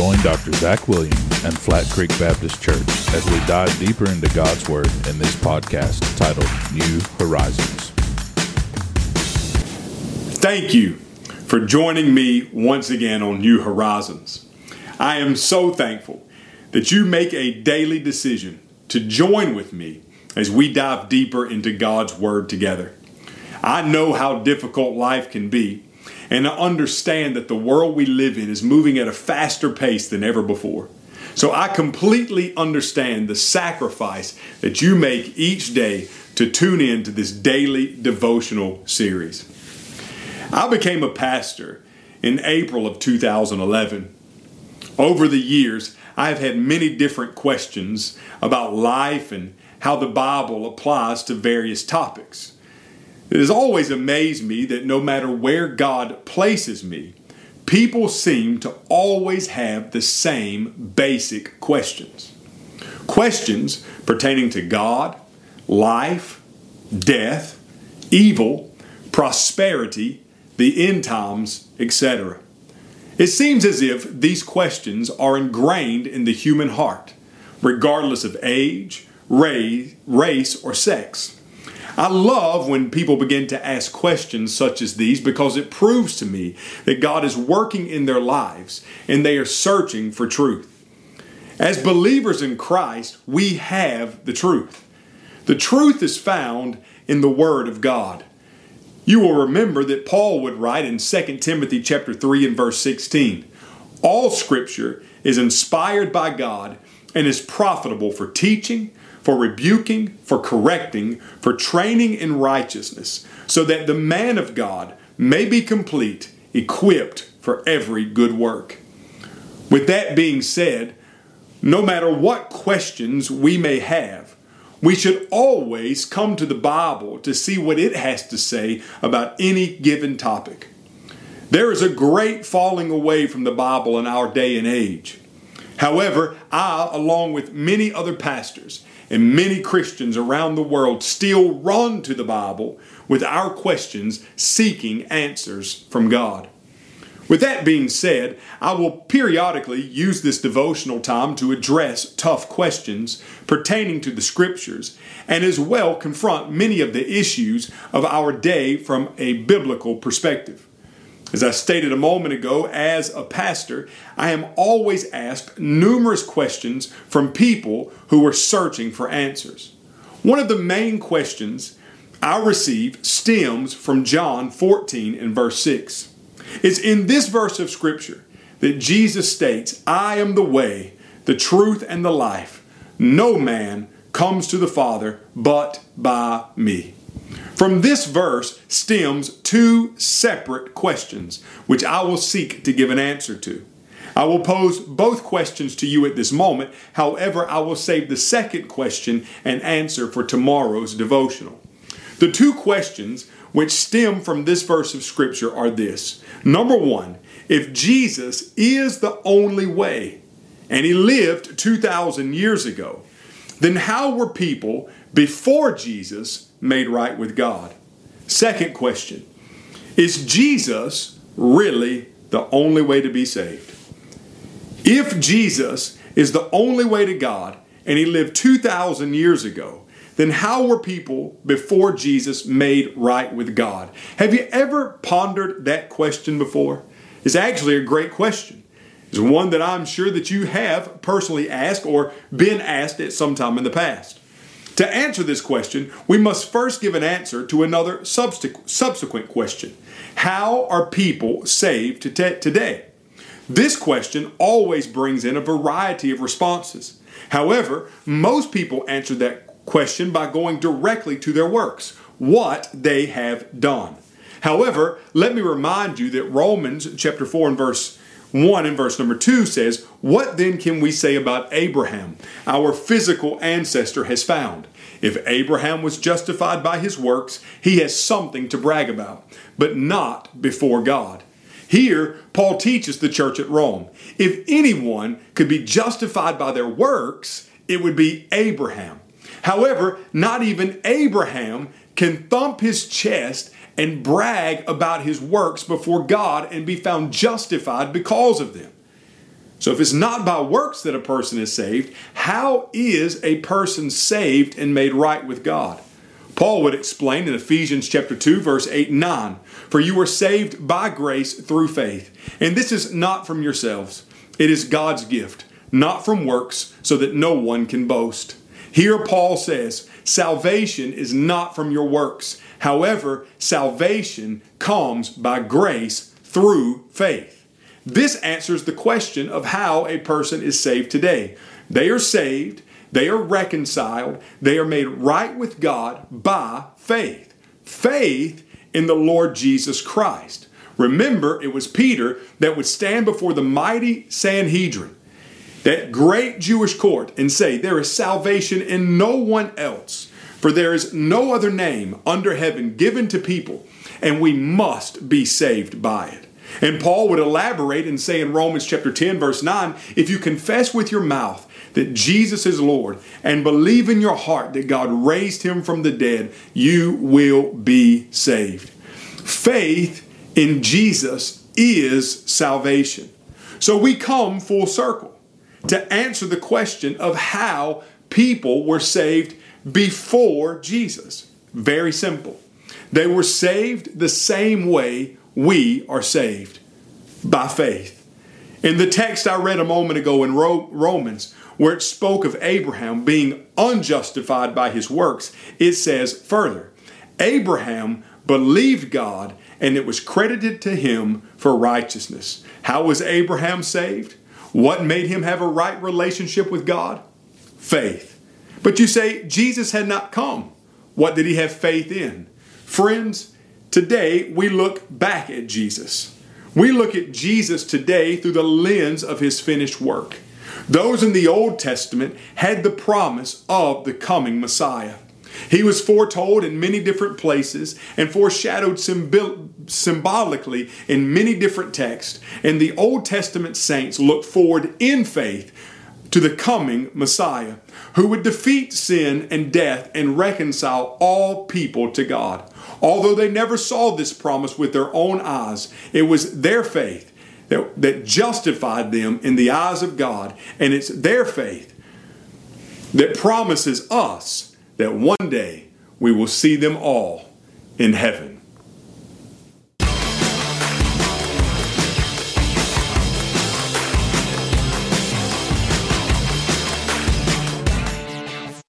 Join Dr. Zach Williams and Flat Creek Baptist Church as we dive deeper into God's Word in this podcast titled New Horizons. Thank you for joining me once again on New Horizons. I am so thankful that you make a daily decision to join with me as we dive deeper into God's Word together. I know how difficult life can be, and I understand that the world we live in is moving at a faster pace than ever before. So I completely understand the sacrifice that you make each day to tune in to this daily devotional series. I became a pastor in April of 2011. Over the years, I have had many different questions about life and how the Bible applies to various topics. It has always amazed me that no matter where God places me, people seem to always have the same basic questions. Questions pertaining to God, life, death, evil, prosperity, the end times, etc. It seems as if these questions are ingrained in the human heart, regardless of age, race, or sex. I love when people begin to ask questions such as these because it proves to me that God is working in their lives and they are searching for truth. As believers in Christ, we have the truth. The truth is found in the Word of God. You will remember that Paul would write in 2 Timothy chapter 3 and verse 16, all scripture is inspired by God and is profitable for teaching, for rebuking, for correcting, for training in righteousness, so that the man of God may be complete, equipped for every good work. With that being said, no matter what questions we may have, we should always come to the Bible to see what it has to say about any given topic. There is a great falling away from the Bible in our day and age. However, I, along with many other pastors, and many Christians around the world still run to the Bible with our questions seeking answers from God. With that being said, I will periodically use this devotional time to address tough questions pertaining to the Scriptures and as well confront many of the issues of our day from a biblical perspective. As I stated a moment ago, as a pastor, I am always asked numerous questions from people who are searching for answers. One of the main questions I receive stems from John 14 and verse 6. It's in this verse of Scripture that Jesus states, I am the way, the truth, and the life. No man comes to the Father but by me. From this verse stems two separate questions, which I will seek to give an answer to. I will pose both questions to you at this moment. However, I will save the second question and answer for tomorrow's devotional. The two questions which stem from this verse of Scripture are this Number one, if Jesus is the only way, and he lived 2,000 years ago, then how were people before Jesus made right with God? Second question Is Jesus really the only way to be saved? If Jesus is the only way to God and he lived 2,000 years ago, then how were people before Jesus made right with God? Have you ever pondered that question before? It's actually a great question. It's one that I'm sure that you have personally asked or been asked at some time in the past. To answer this question, we must first give an answer to another subsequent question How are people saved today? This question always brings in a variety of responses. However, most people answer that question by going directly to their works, what they have done. However, let me remind you that Romans chapter 4 and verse 1 and verse number 2 says, What then can we say about Abraham, our physical ancestor, has found? If Abraham was justified by his works, he has something to brag about, but not before God. Here, Paul teaches the church at Rome if anyone could be justified by their works, it would be Abraham. However, not even Abraham can thump his chest and brag about his works before God and be found justified because of them. So if it's not by works that a person is saved, how is a person saved and made right with God? Paul would explain in Ephesians chapter 2 verse 8 and 9, "For you are saved by grace through faith, and this is not from yourselves; it is God's gift, not from works, so that no one can boast." Here Paul says, salvation is not from your works. However, salvation comes by grace through faith. This answers the question of how a person is saved today. They are saved, they are reconciled, they are made right with God by faith. Faith in the Lord Jesus Christ. Remember, it was Peter that would stand before the mighty Sanhedrin, that great Jewish court, and say, There is salvation in no one else, for there is no other name under heaven given to people, and we must be saved by it. And Paul would elaborate and say in Romans chapter 10, verse 9, if you confess with your mouth that Jesus is Lord and believe in your heart that God raised him from the dead, you will be saved. Faith in Jesus is salvation. So we come full circle to answer the question of how people were saved before Jesus. Very simple. They were saved the same way we are saved by faith. In the text I read a moment ago in Romans, where it spoke of Abraham being unjustified by his works, it says further Abraham believed God and it was credited to him for righteousness. How was Abraham saved? What made him have a right relationship with God? Faith. But you say Jesus had not come. What did he have faith in? Friends, Today, we look back at Jesus. We look at Jesus today through the lens of his finished work. Those in the Old Testament had the promise of the coming Messiah. He was foretold in many different places and foreshadowed symbolically in many different texts. And the Old Testament saints looked forward in faith to the coming Messiah who would defeat sin and death and reconcile all people to God. Although they never saw this promise with their own eyes, it was their faith that, that justified them in the eyes of God. And it's their faith that promises us that one day we will see them all in heaven.